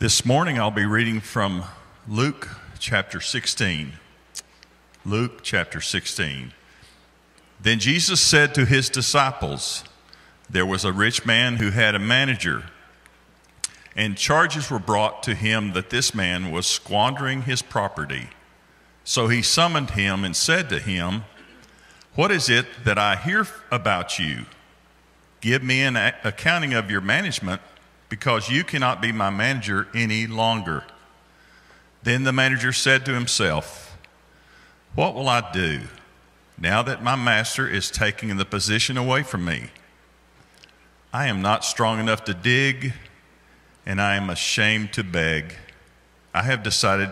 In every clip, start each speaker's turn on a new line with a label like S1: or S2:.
S1: This morning I'll be reading from Luke chapter 16. Luke chapter 16. Then Jesus said to his disciples, There was a rich man who had a manager, and charges were brought to him that this man was squandering his property. So he summoned him and said to him, What is it that I hear about you? Give me an accounting of your management, because you cannot be my manager any longer. Then the manager said to himself, What will I do now that my master is taking the position away from me? I am not strong enough to dig, and I am ashamed to beg. I have decided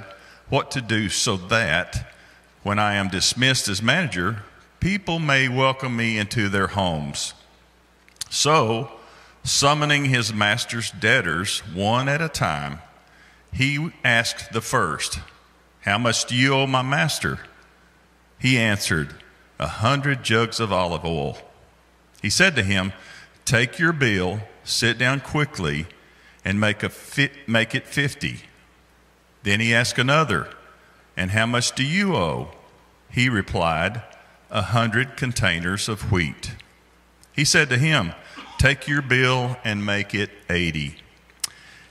S1: what to do so that when I am dismissed as manager, people may welcome me into their homes. So, summoning his master's debtors one at a time, he asked the first, How much do you owe my master? He answered, A hundred jugs of olive oil. He said to him, Take your bill, sit down quickly, and make, a fi- make it fifty. Then he asked another, And how much do you owe? He replied, A hundred containers of wheat. He said to him, Take your bill and make it eighty.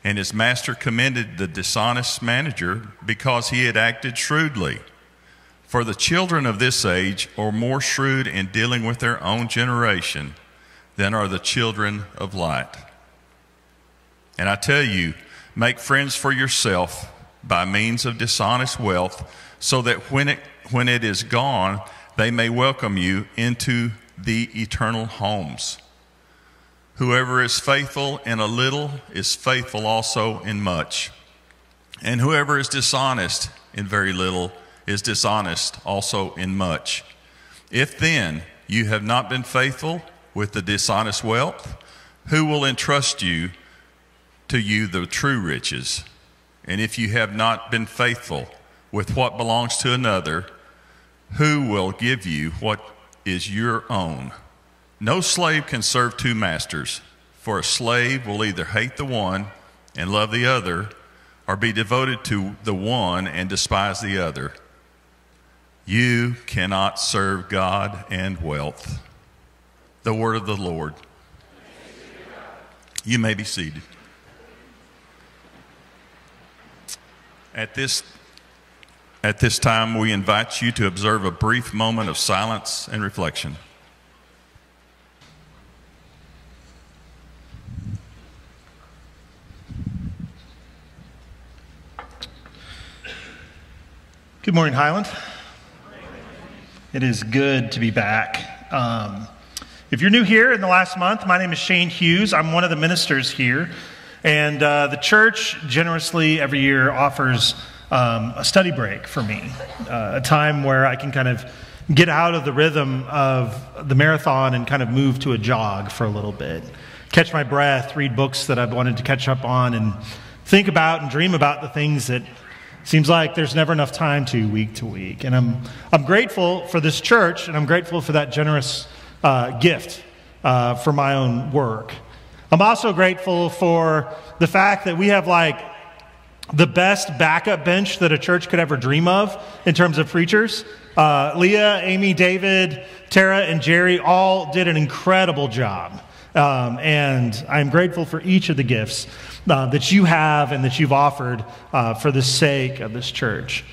S1: And his master commended the dishonest manager because he had acted shrewdly. For the children of this age are more shrewd in dealing with their own generation than are the children of light. And I tell you, make friends for yourself by means of dishonest wealth, so that when it, when it is gone, they may welcome you into the eternal homes. Whoever is faithful in a little is faithful also in much. And whoever is dishonest in very little is dishonest also in much. If then you have not been faithful with the dishonest wealth, who will entrust you to you the true riches? And if you have not been faithful with what belongs to another, who will give you what is your own? No slave can serve two masters, for a slave will either hate the one and love the other, or be devoted to the one and despise the other. You cannot serve God and wealth. The word of the Lord. You may be seated. At this, at this time, we invite you to observe a brief moment of silence and reflection.
S2: Good morning, Highland. It is good to be back. Um, if you're new here in the last month, my name is Shane Hughes. I'm one of the ministers here. And uh, the church generously every year offers um, a study break for me, uh, a time where I can kind of get out of the rhythm of the marathon and kind of move to a jog for a little bit, catch my breath, read books that I've wanted to catch up on, and think about and dream about the things that Seems like there's never enough time to week to week. And I'm, I'm grateful for this church, and I'm grateful for that generous uh, gift uh, for my own work. I'm also grateful for the fact that we have like the best backup bench that a church could ever dream of in terms of preachers. Uh, Leah, Amy, David, Tara, and Jerry all did an incredible job. Um, and I'm grateful for each of the gifts uh, that you have and that you've offered uh, for the sake of this church.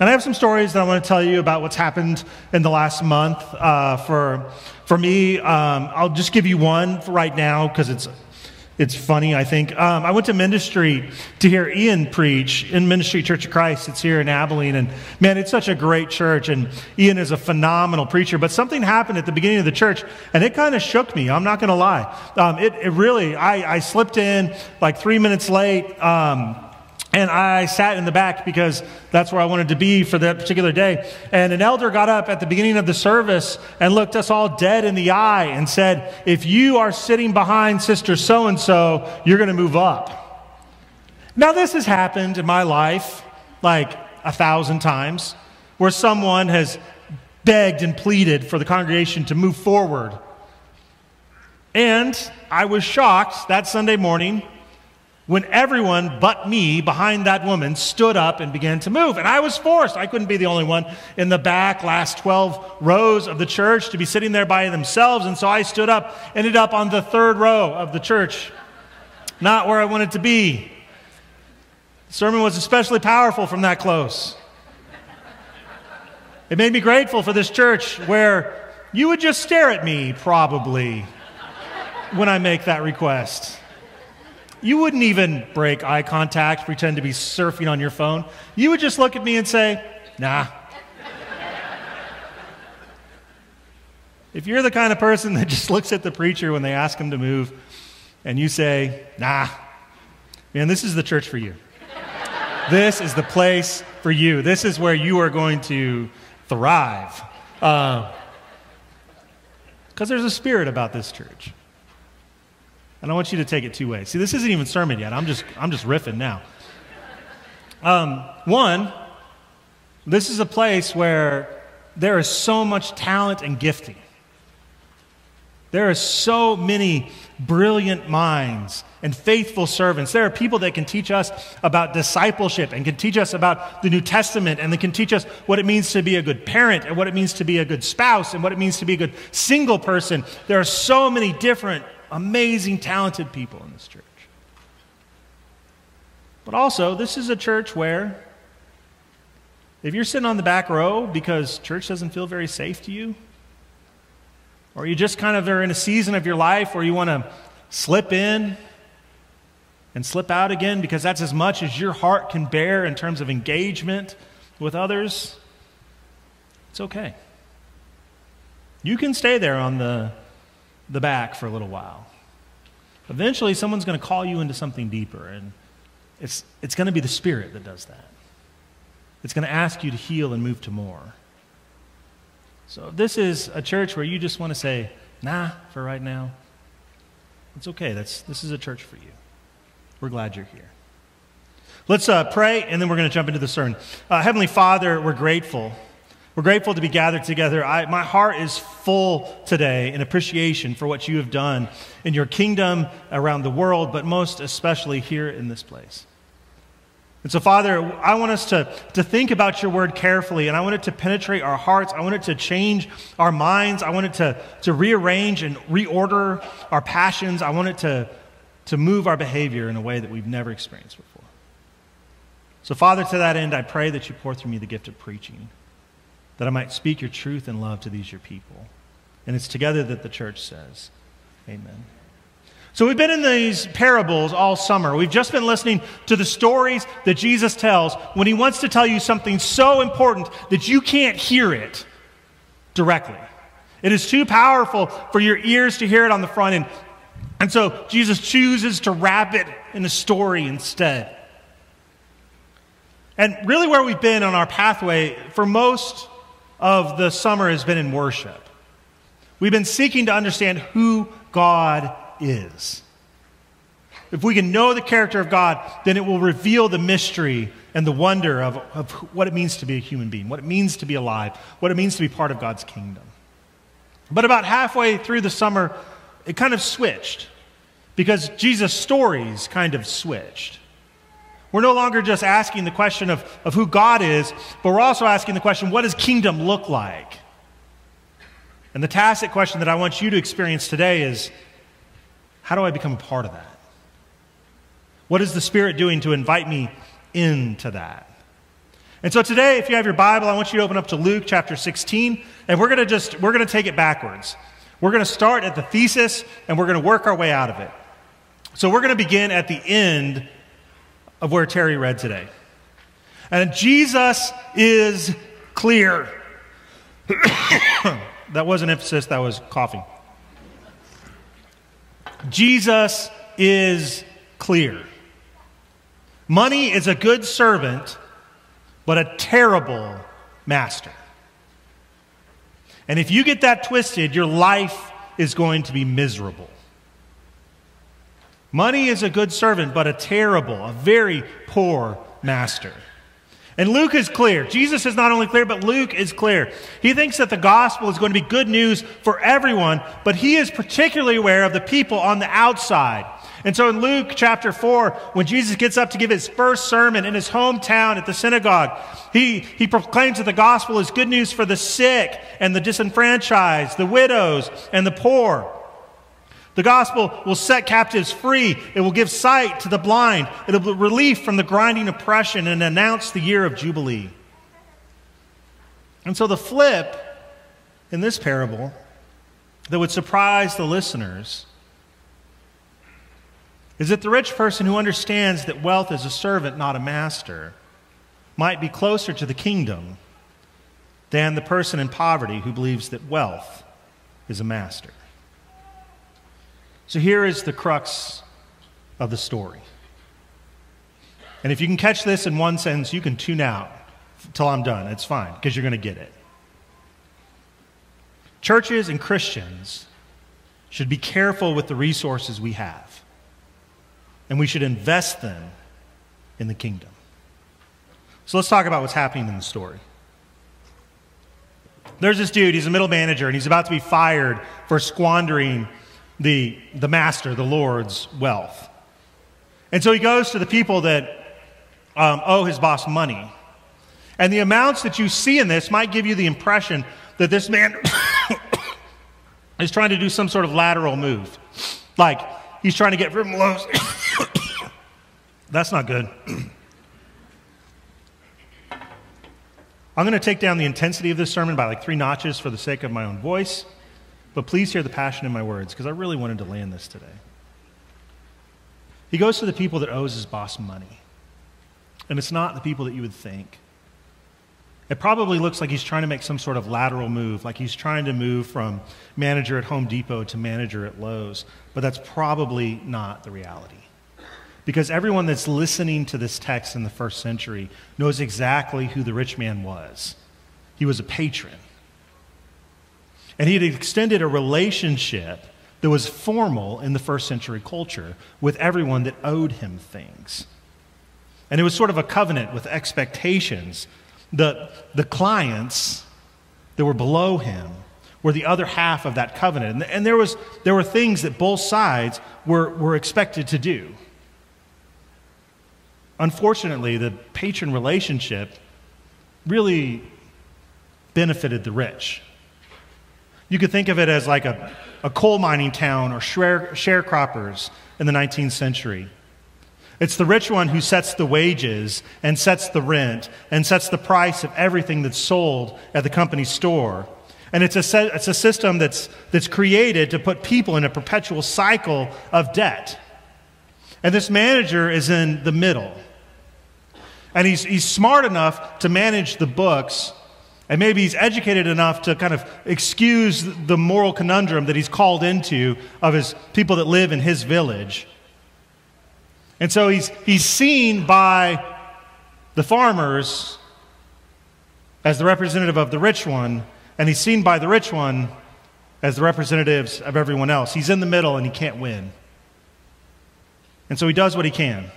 S2: And I have some stories that I want to tell you about what's happened in the last month. Uh, for, for me, um, I'll just give you one right now because it's it's funny, I think. Um, I went to ministry to hear Ian preach in Ministry Church of Christ. It's here in Abilene. And man, it's such a great church. And Ian is a phenomenal preacher. But something happened at the beginning of the church, and it kind of shook me. I'm not going to lie. Um, it, it, really, I, I, slipped in like three minutes late. Um, and I sat in the back because that's where I wanted to be for that particular day. And an elder got up at the beginning of the service and looked us all dead in the eye and said, If you are sitting behind Sister so and so, you're going to move up. Now, this has happened in my life like a thousand times where someone has begged and pleaded for the congregation to move forward. And I was shocked that Sunday morning when everyone but me behind that woman stood up and began to move. And I was forced, I couldn't be the only one in the back, last 12 rows of the church, to be sitting there by themselves. And so I stood up, ended up on the third row of the church, not where I wanted to be. The sermon was especially powerful from that close. It made me grateful for this church where you would just stare at me, probably, when I make that request. You wouldn't even break eye contact, pretend to be surfing on your phone. You would just look at me and say, nah. if you're the kind of person that just looks at the preacher when they ask him to move and you say, nah, man, this is the church for you. this is the place for you. This is where you are going to thrive. Because uh, there's a spirit about this church. And I want you to take it two ways. See, this isn't even sermon yet. I'm just, I'm just riffing now. Um, one, this is a place where there is so much talent and gifting. There are so many brilliant minds and faithful servants. There are people that can teach us about discipleship and can teach us about the New Testament and they can teach us what it means to be a good parent and what it means to be a good spouse and what it means to be a good single person. There are so many different amazing, talented people in this church. But also, this is a church where if you're sitting on the back row because church doesn't feel very safe to you, or you just kind of are in a season of your life where you want to slip in and slip out again because that's as much as your heart can bear in terms of engagement with others, it's okay. You can stay there on the the back for a little while. Eventually, someone's going to call you into something deeper, and it's, it's going to be the Spirit that does that. It's going to ask you to heal and move to more. So, if this is a church where you just want to say, nah, for right now, it's okay. That's, this is a church for you. We're glad you're here. Let's uh, pray, and then we're going to jump into the sermon. Uh, Heavenly Father, we're grateful we're grateful to be gathered together. I, my heart is full today in appreciation for what you have done in your kingdom around the world, but most especially here in this place. And so, Father, I want us to, to think about your word carefully, and I want it to penetrate our hearts. I want it to change our minds. I want it to, to rearrange and reorder our passions. I want it to, to move our behavior in a way that we've never experienced before. So, Father, to that end, I pray that you pour through me the gift of preaching that I might speak your truth and love to these your people. And it's together that the church says, Amen. So we've been in these parables all summer. We've just been listening to the stories that Jesus tells when he wants to tell you something so important that you can't hear it directly. It is too powerful for your ears to hear it on the front end. And so Jesus chooses to wrap it in a story instead. And really, where we've been on our pathway for most of the summer has been in worship. We've been seeking to understand who God is. If we can know the character of God, then it will reveal the mystery and the wonder of, of what it means to be a human being, what it means to be alive, what it means to be part of God's kingdom. But about halfway through the summer, it kind of switched because Jesus' stories kind of switched. We're no longer just asking the question of, of who God is, but we're also asking the question, what does kingdom look like? And the tacit question that I want you to experience today is, how do I become a part of that? What is the Spirit doing to invite me into that? And so today, if you have your Bible, I want you to open up to Luke chapter 16, and we're going to just, we're going to take it backwards. We're going to start at the thesis, and we're going to work our way out of it. So we're going to begin at the end of where Terry read today. And Jesus is clear. that wasn't emphasis, that was coughing. Jesus is clear. Money is a good servant, but a terrible master. And if you get that twisted, your life is going to be miserable. Money is a good servant, but a terrible, a very poor master. And Luke is clear. Jesus is not only clear, but Luke is clear. He thinks that the gospel is going to be good news for everyone, but he is particularly aware of the people on the outside. And so in Luke chapter 4, when Jesus gets up to give his first sermon in his hometown at the synagogue, he, he proclaims that the gospel is good news for the sick and the disenfranchised, the widows and the poor. The gospel will set captives free. It will give sight to the blind. It'll be relief from the grinding oppression and announce the year of Jubilee. And so the flip in this parable that would surprise the listeners is that the rich person who understands that wealth is a servant, not a master, might be closer to the kingdom than the person in poverty who believes that wealth is a master. So here is the crux of the story. And if you can catch this in one sentence, you can tune out till I'm done. It's fine because you're going to get it. Churches and Christians should be careful with the resources we have, and we should invest them in the kingdom. So let's talk about what's happening in the story. There's this dude, he's a middle manager, and he's about to be fired for squandering the, the master, the Lord's wealth. And so he goes to the people that um, owe his boss money. And the amounts that you see in this might give you the impression that this man is trying to do some sort of lateral move. Like he's trying to get from lows. That's not good. I'm going to take down the intensity of this sermon by like three notches for the sake of my own voice, but please hear the passion in my words because I really wanted to land this today. He goes to the people that owes his boss money, and it's not the people that you would think. It probably looks like he's trying to make some sort of lateral move, like he's trying to move from manager at Home Depot to manager at Lowe's, but that's probably not the reality. Because everyone that's listening to this text in the first century knows exactly who the rich man was. He was a patron. And he had extended a relationship that was formal in the first century culture with everyone that owed him things. And it was sort of a covenant with expectations the, the clients that were below him were the other half of that covenant. And, and there, was, there were things that both sides were, were expected to do. Unfortunately, the patron relationship really benefited the rich. You could think of it as like a, a coal mining town or share, sharecroppers in the 19th century. It's the rich one who sets the wages and sets the rent and sets the price of everything that's sold at the company store. And it's a, it's a system that's, that's created to put people in a perpetual cycle of debt. And this manager is in the middle. And he's, he's smart enough to manage the books, and maybe he's educated enough to kind of excuse the moral conundrum that he's called into of his people that live in his village. And so he's, he's seen by the farmers as the representative of the rich one, and he's seen by the rich one as the representatives of everyone else. He's in the middle and he can't win. And so he does what he can.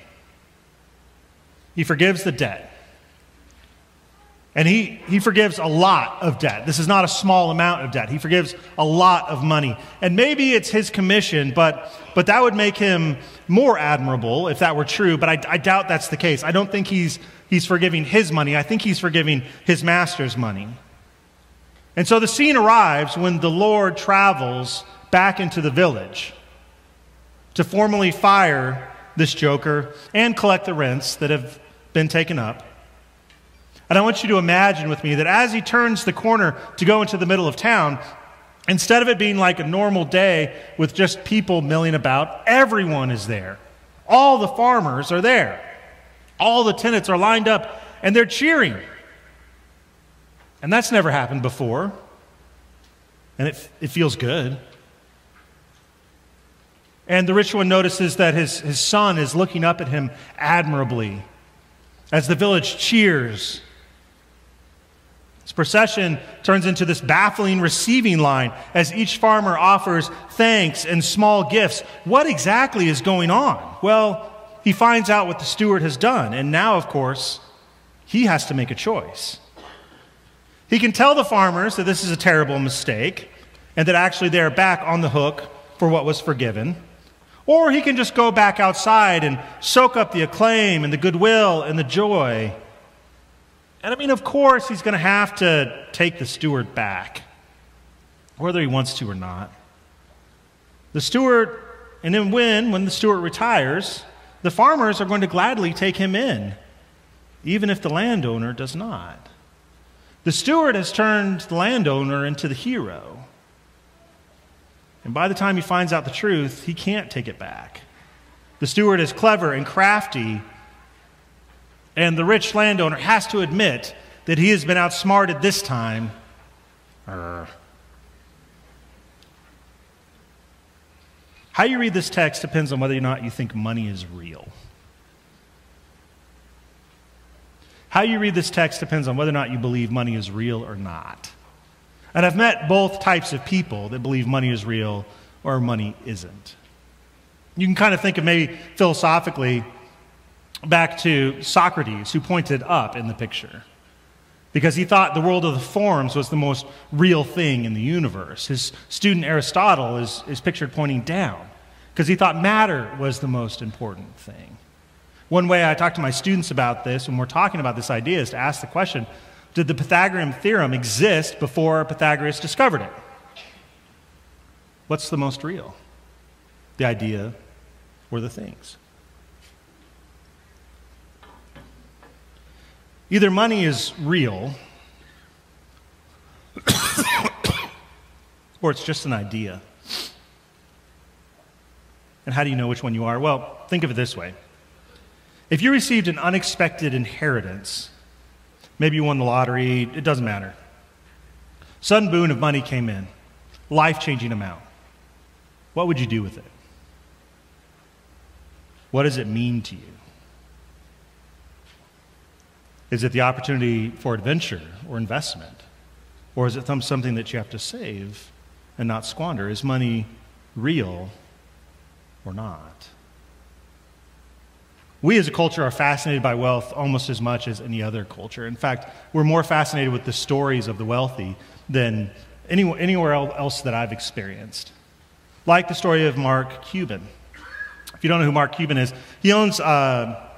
S2: He forgives the debt. And he, he forgives a lot of debt. This is not a small amount of debt. He forgives a lot of money. And maybe it's his commission, but, but that would make him more admirable if that were true. But I, I doubt that's the case. I don't think he's, he's forgiving his money. I think he's forgiving his master's money. And so the scene arrives when the Lord travels back into the village to formally fire this joker and collect the rents that have been taken up. And I want you to imagine with me that as he turns the corner to go into the middle of town, instead of it being like a normal day with just people milling about, everyone is there. All the farmers are there. All the tenants are lined up and they're cheering. And that's never happened before. And it, it feels good. And the rich one notices that his, his son is looking up at him admirably as the village cheers procession turns into this baffling receiving line as each farmer offers thanks and small gifts. What exactly is going on? Well, he finds out what the steward has done, and now, of course, he has to make a choice. He can tell the farmers that this is a terrible mistake and that actually they're back on the hook for what was forgiven. Or he can just go back outside and soak up the acclaim and the goodwill and the joy. And I mean, of course, he's going to have to take the steward back, whether he wants to or not. The steward, and then when, when the steward retires, the farmers are going to gladly take him in, even if the landowner does not. The steward has turned the landowner into the hero. And by the time he finds out the truth, he can't take it back. The steward is clever and crafty, and the rich landowner has to admit that he has been outsmarted this time. How you read this text depends on whether or not you think money is real. How you read this text depends on whether or not you believe money is real or not. And I've met both types of people that believe money is real or money isn't. You can kind of think of maybe philosophically back to Socrates, who pointed up in the picture because he thought the world of the forms was the most real thing in the universe. His student Aristotle is, is pictured pointing down because he thought matter was the most important thing. One way I talk to my students about this when we're talking about this idea is to ask the question did the Pythagorean theorem exist before Pythagoras discovered it? What's the most real? The idea or the things? Either money is real or it's just an idea. And how do you know which one you are? Well, think of it this way. If you received an unexpected inheritance, Maybe you won the lottery, it doesn't matter. Sudden boon of money came in, life changing amount. What would you do with it? What does it mean to you? Is it the opportunity for adventure or investment? Or is it something that you have to save and not squander? Is money real or not? We as a culture are fascinated by wealth almost as much as any other culture. In fact, we're more fascinated with the stories of the wealthy than anywhere else that I've experienced. Like the story of Mark Cuban. If you don't know who Mark Cuban is, he owns uh,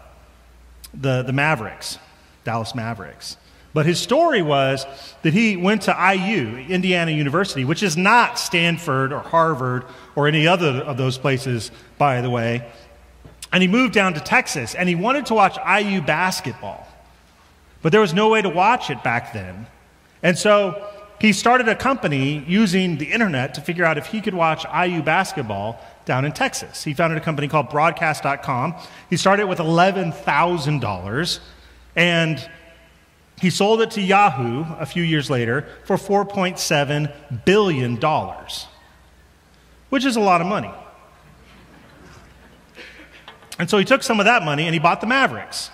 S2: the, the Mavericks, Dallas Mavericks. But his story was that he went to IU, Indiana University, which is not Stanford or Harvard or any other of those places, by the way. And he moved down to Texas and he wanted to watch IU basketball. But there was no way to watch it back then. And so he started a company using the internet to figure out if he could watch IU basketball down in Texas. He founded a company called broadcast.com. He started with $11,000 and he sold it to Yahoo a few years later for $4.7 billion, which is a lot of money. And so he took some of that money and he bought the Mavericks.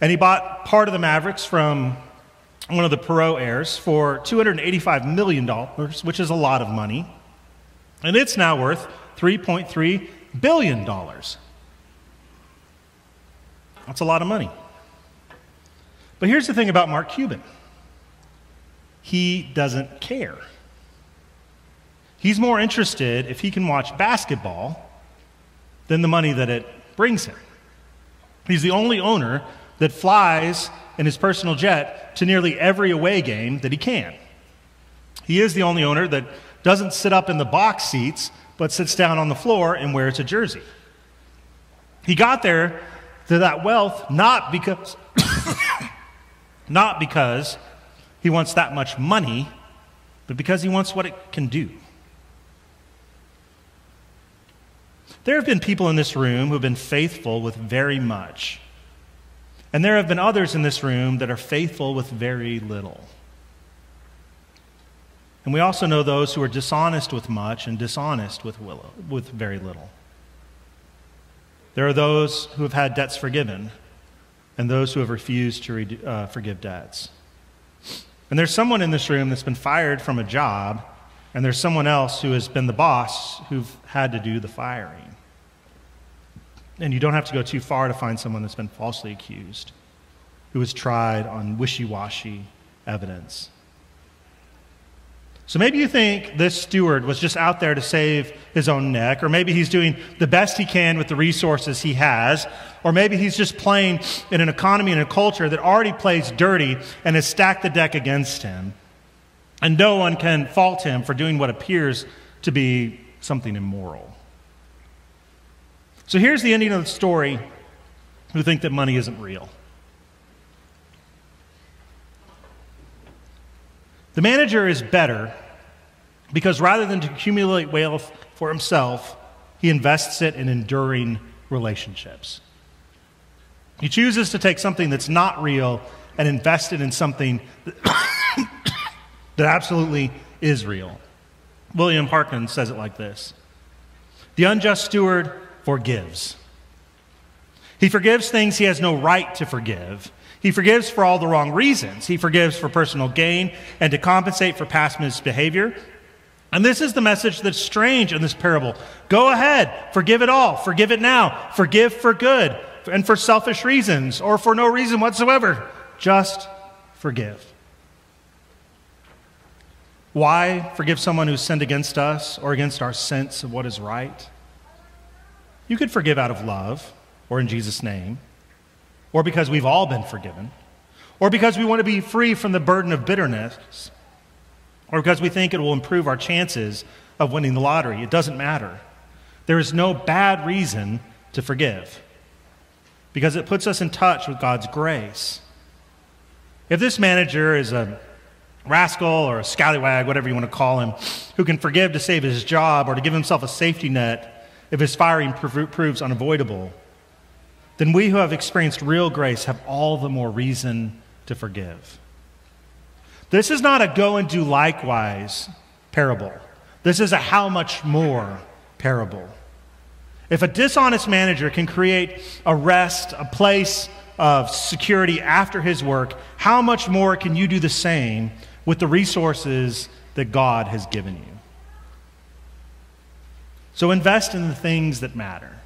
S2: And he bought part of the Mavericks from one of the Perot heirs for $285 million, which is a lot of money. And it's now worth $3.3 billion. That's a lot of money. But here's the thing about Mark Cuban he doesn't care. He's more interested if he can watch basketball than the money that it brings him. He's the only owner that flies in his personal jet to nearly every away game that he can. He is the only owner that doesn't sit up in the box seats, but sits down on the floor and wears a jersey. He got there to that wealth not because, not because he wants that much money, but because he wants what it can do. There have been people in this room who have been faithful with very much. And there have been others in this room that are faithful with very little. And we also know those who are dishonest with much and dishonest with, willow, with very little. There are those who have had debts forgiven and those who have refused to re- uh, forgive debts. And there's someone in this room that's been fired from a job, and there's someone else who has been the boss who've had to do the firing. And you don't have to go too far to find someone that's been falsely accused, who was tried on wishy washy evidence. So maybe you think this steward was just out there to save his own neck, or maybe he's doing the best he can with the resources he has, or maybe he's just playing in an economy and a culture that already plays dirty and has stacked the deck against him. And no one can fault him for doing what appears to be something immoral. So here's the ending of the story who think that money isn't real. The manager is better because rather than to accumulate wealth for himself, he invests it in enduring relationships. He chooses to take something that's not real and invest it in something that absolutely is real. William Harkins says it like this The unjust steward forgives. He forgives things he has no right to forgive. He forgives for all the wrong reasons. He forgives for personal gain and to compensate for past misbehavior. And this is the message that's strange in this parable. Go ahead, forgive it all, forgive it now, forgive for good and for selfish reasons or for no reason whatsoever. Just forgive. Why forgive someone who's sinned against us or against our sense of what is right? You could forgive out of love or in Jesus' name, or because we've all been forgiven, or because we want to be free from the burden of bitterness or because we think it will improve our chances of winning the lottery. It doesn't matter. There is no bad reason to forgive because it puts us in touch with God's grace. If this manager is a rascal or a scallywag, whatever you want to call him, who can forgive to save his job or to give himself a safety net if his firing proves unavoidable, then we who have experienced real grace have all the more reason to forgive. This is not a go and do likewise parable. This is a how much more parable. If a dishonest manager can create a rest, a place of security after his work, how much more can you do the same with the resources that God has given you? So invest in the things that matter.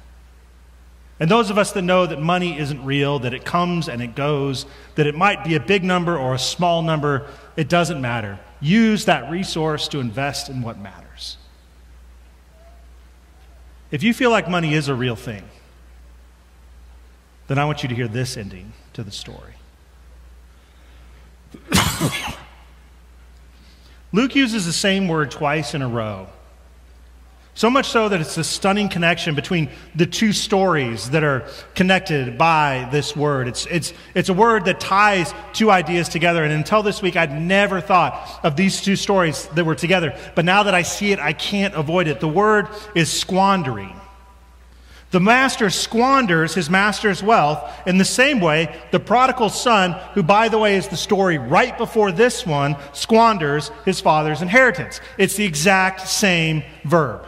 S2: And those of us that know that money isn't real, that it comes and it goes, that it might be a big number or a small number, it doesn't matter. Use that resource to invest in what matters. If you feel like money is a real thing, then I want you to hear this ending to the story. Luke uses the same word twice in a row so much so that it's a stunning connection between the two stories that are connected by this word. It's, it's, it's a word that ties two ideas together. And until this week, I'd never thought of these two stories that were together. But now that I see it, I can't avoid it. The word is squandering. The master squanders his master's wealth in the same way the prodigal son, who, by the way, is the story right before this one, squanders his father's inheritance. It's the exact same verb.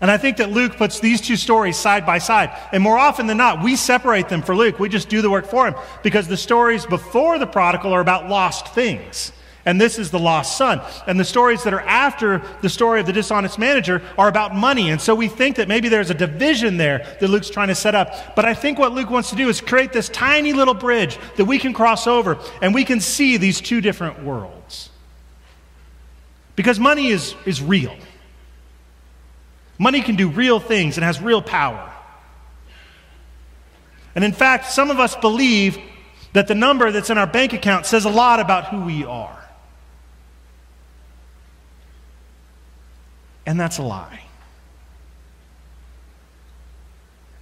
S2: And I think that Luke puts these two stories side by side. And more often than not, we separate them for Luke. We just do the work for him because the stories before the prodigal are about lost things. And this is the lost son. And the stories that are after the story of the dishonest manager are about money. And so we think that maybe there's a division there that Luke's trying to set up. But I think what Luke wants to do is create this tiny little bridge that we can cross over and we can see these two different worlds. Because money is, is real. Money can do real things and has real power. And in fact, some of us believe that the number that's in our bank account says a lot about who we are. And that's a lie.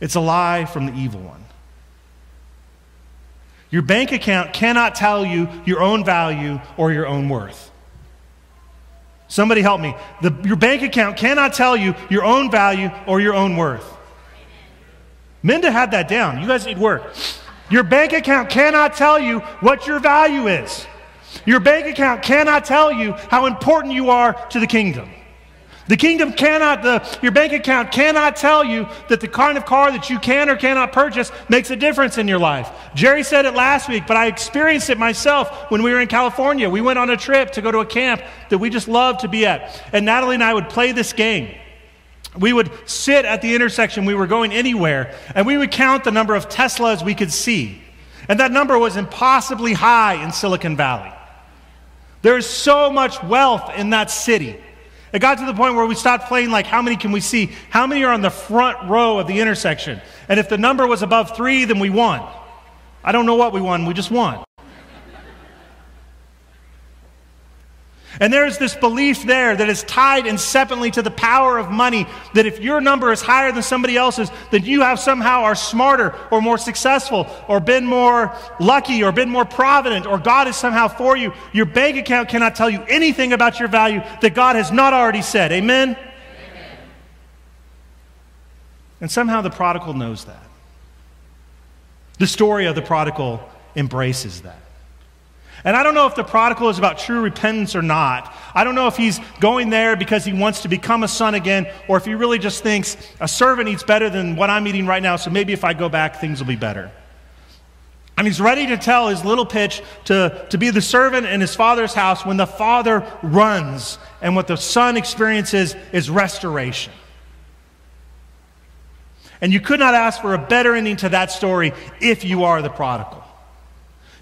S2: It's a lie from the evil one. Your bank account cannot tell you your own value or your own worth. Somebody help me. The, your bank account cannot tell you your own value or your own worth. Minda had that down. You guys need work. Your bank account cannot tell you what your value is. Your bank account cannot tell you how important you are to the kingdom. The kingdom cannot, the, your bank account cannot tell you that the kind of car that you can or cannot purchase makes a difference in your life. Jerry said it last week, but I experienced it myself when we were in California. We went on a trip to go to a camp that we just loved to be at. And Natalie and I would play this game. We would sit at the intersection, we were going anywhere, and we would count the number of Teslas we could see. And that number was impossibly high in Silicon Valley. There is so much wealth in that city. It got to the point where we stopped playing like how many can we see? How many are on the front row of the intersection? And if the number was above three, then we won. I don't know what we won, we just won. And there's this belief there that is tied inseparably to the power of money that if your number is higher than somebody else's, that you have somehow are smarter or more successful or been more lucky or been more provident or God is somehow for you. Your bank account cannot tell you anything about your value that God has not already said. Amen? Amen. And somehow the prodigal knows that. The story of the prodigal embraces that. And I don't know if the prodigal is about true repentance or not. I don't know if he's going there because he wants to become a son again, or if he really just thinks a servant eats better than what I'm eating right now, so maybe if I go back, things will be better. And he's ready to tell his little pitch to, to be the servant in his father's house when the father runs, and what the son experiences is restoration. And you could not ask for a better ending to that story if you are the prodigal.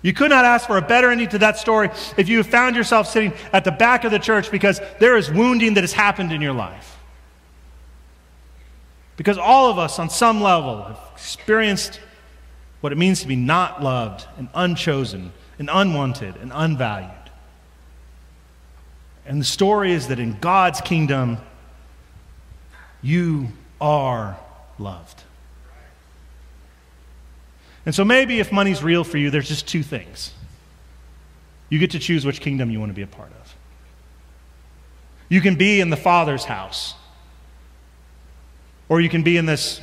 S2: You could not ask for a better ending to that story if you found yourself sitting at the back of the church because there is wounding that has happened in your life. Because all of us, on some level, have experienced what it means to be not loved and unchosen and unwanted and unvalued. And the story is that in God's kingdom, you are loved. And so maybe if money's real for you, there's just two things. You get to choose which kingdom you want to be a part of. You can be in the Father's house, or you can be in this,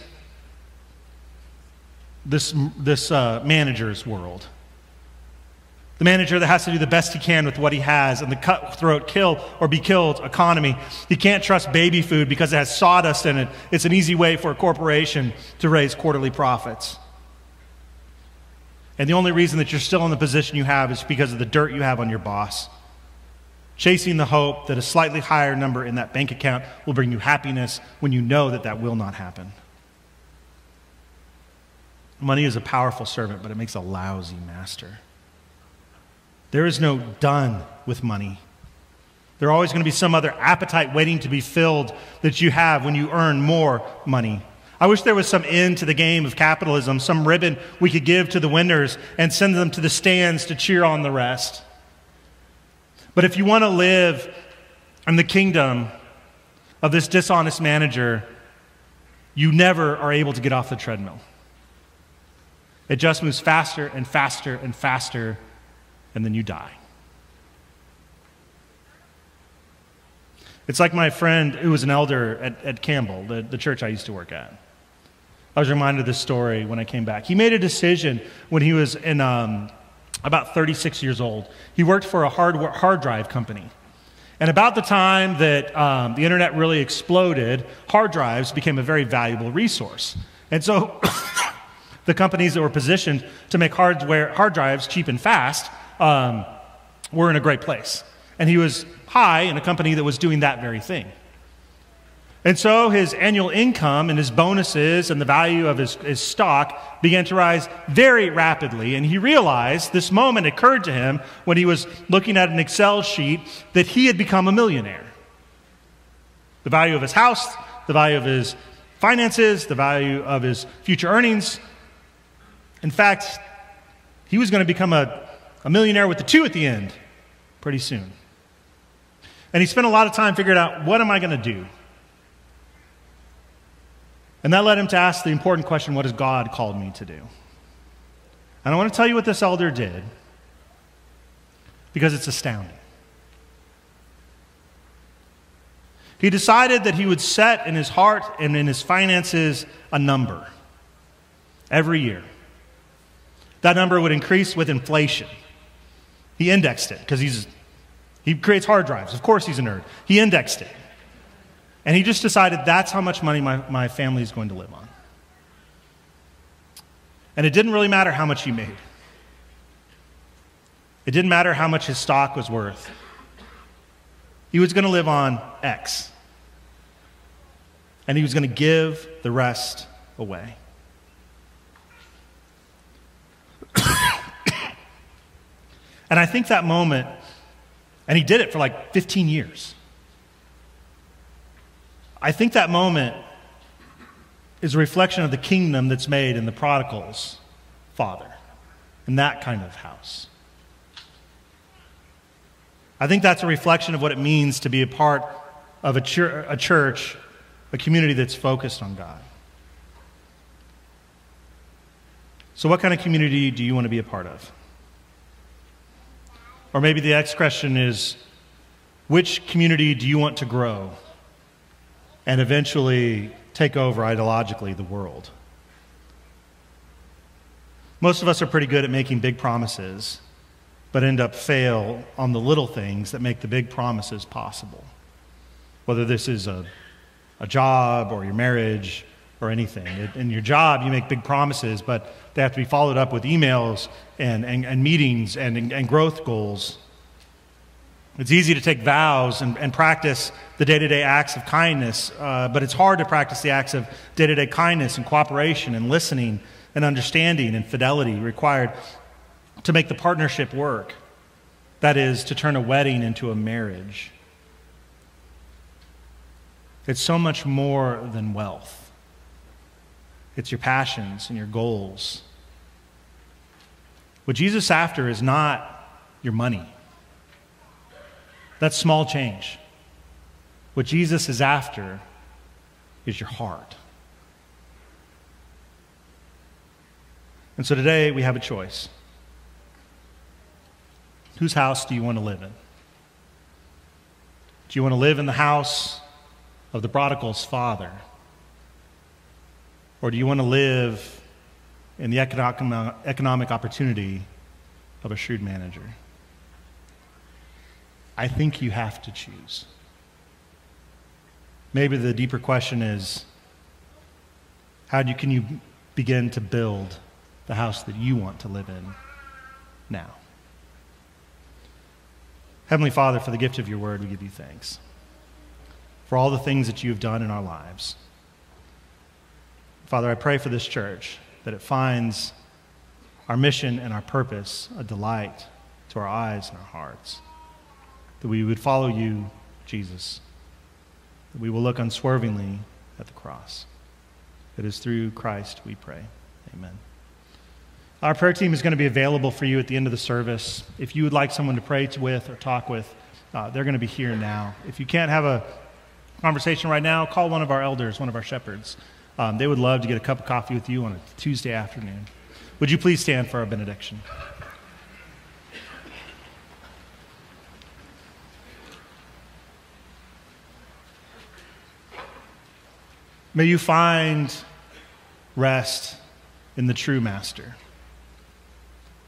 S2: this, this uh, manager's world. The manager that has to do the best he can with what he has and the cutthroat kill or be killed economy. He can't trust baby food because it has sawdust in it. It's an easy way for a corporation to raise quarterly profits. And the only reason that you're still in the position you have is because of the dirt you have on your boss. Chasing the hope that a slightly higher number in that bank account will bring you happiness when you know that that will not happen. Money is a powerful servant, but it makes a lousy master. There is no done with money. There's always going to be some other appetite waiting to be filled that you have when you earn more money. I wish there was some end to the game of capitalism, some ribbon we could give to the winners and send them to the stands to cheer on the rest. But if you want to live in the kingdom of this dishonest manager, you never are able to get off the treadmill. It just moves faster and faster and faster, and then you die. It's like my friend who was an elder at, at Campbell, the, the church I used to work at. I was reminded of this story when I came back. He made a decision when he was in um, about 36 years old. He worked for a hard, hard drive company. And about the time that um, the internet really exploded, hard drives became a very valuable resource. And so the companies that were positioned to make hardware, hard drives cheap and fast um, were in a great place. And he was high in a company that was doing that very thing. And so his annual income and his bonuses and the value of his, his stock began to rise very rapidly. And he realized this moment occurred to him when he was looking at an Excel sheet that he had become a millionaire. The value of his house, the value of his finances, the value of his future earnings. In fact, he was going to become a, a millionaire with the two at the end pretty soon. And he spent a lot of time figuring out what am I going to do? And that led him to ask the important question what has God called me to do? And I want to tell you what this elder did because it's astounding. He decided that he would set in his heart and in his finances a number every year. That number would increase with inflation. He indexed it because he's he creates hard drives. Of course he's a nerd. He indexed it. And he just decided that's how much money my, my family is going to live on. And it didn't really matter how much he made, it didn't matter how much his stock was worth. He was going to live on X. And he was going to give the rest away. and I think that moment And he did it for like 15 years. I think that moment is a reflection of the kingdom that's made in the prodigal's father, in that kind of house. I think that's a reflection of what it means to be a part of a, a church, a community that's focused on God. So, what kind of community do you want to be a part of? Or maybe the next question is which community do you want to grow and eventually take over ideologically the world? Most of us are pretty good at making big promises, but end up fail on the little things that make the big promises possible. Whether this is a, a job or your marriage or anything. In your job, you make big promises, but they have to be followed up with emails and, and, and meetings and, and growth goals. It's easy to take vows and, and practice the day to day acts of kindness, uh, but it's hard to practice the acts of day to day kindness and cooperation and listening and understanding and fidelity required to make the partnership work. That is, to turn a wedding into a marriage. It's so much more than wealth. It's your passions and your goals. What Jesus after is not your money. That's small change. What Jesus is after is your heart. And so today we have a choice. Whose house do you want to live in? Do you want to live in the house of the prodigal's father? Or do you want to live in the economic opportunity of a shrewd manager? I think you have to choose. Maybe the deeper question is how do you, can you begin to build the house that you want to live in now? Heavenly Father, for the gift of your word, we give you thanks. For all the things that you have done in our lives. Father, I pray for this church that it finds our mission and our purpose a delight to our eyes and our hearts. That we would follow you, Jesus. That we will look unswervingly at the cross. It is through Christ we pray. Amen. Our prayer team is going to be available for you at the end of the service. If you would like someone to pray with or talk with, uh, they're going to be here now. If you can't have a conversation right now, call one of our elders, one of our shepherds. Um, they would love to get a cup of coffee with you on a Tuesday afternoon. Would you please stand for our benediction? May you find rest in the true Master,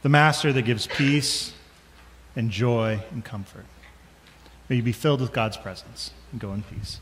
S2: the Master that gives peace and joy and comfort. May you be filled with God's presence and go in peace.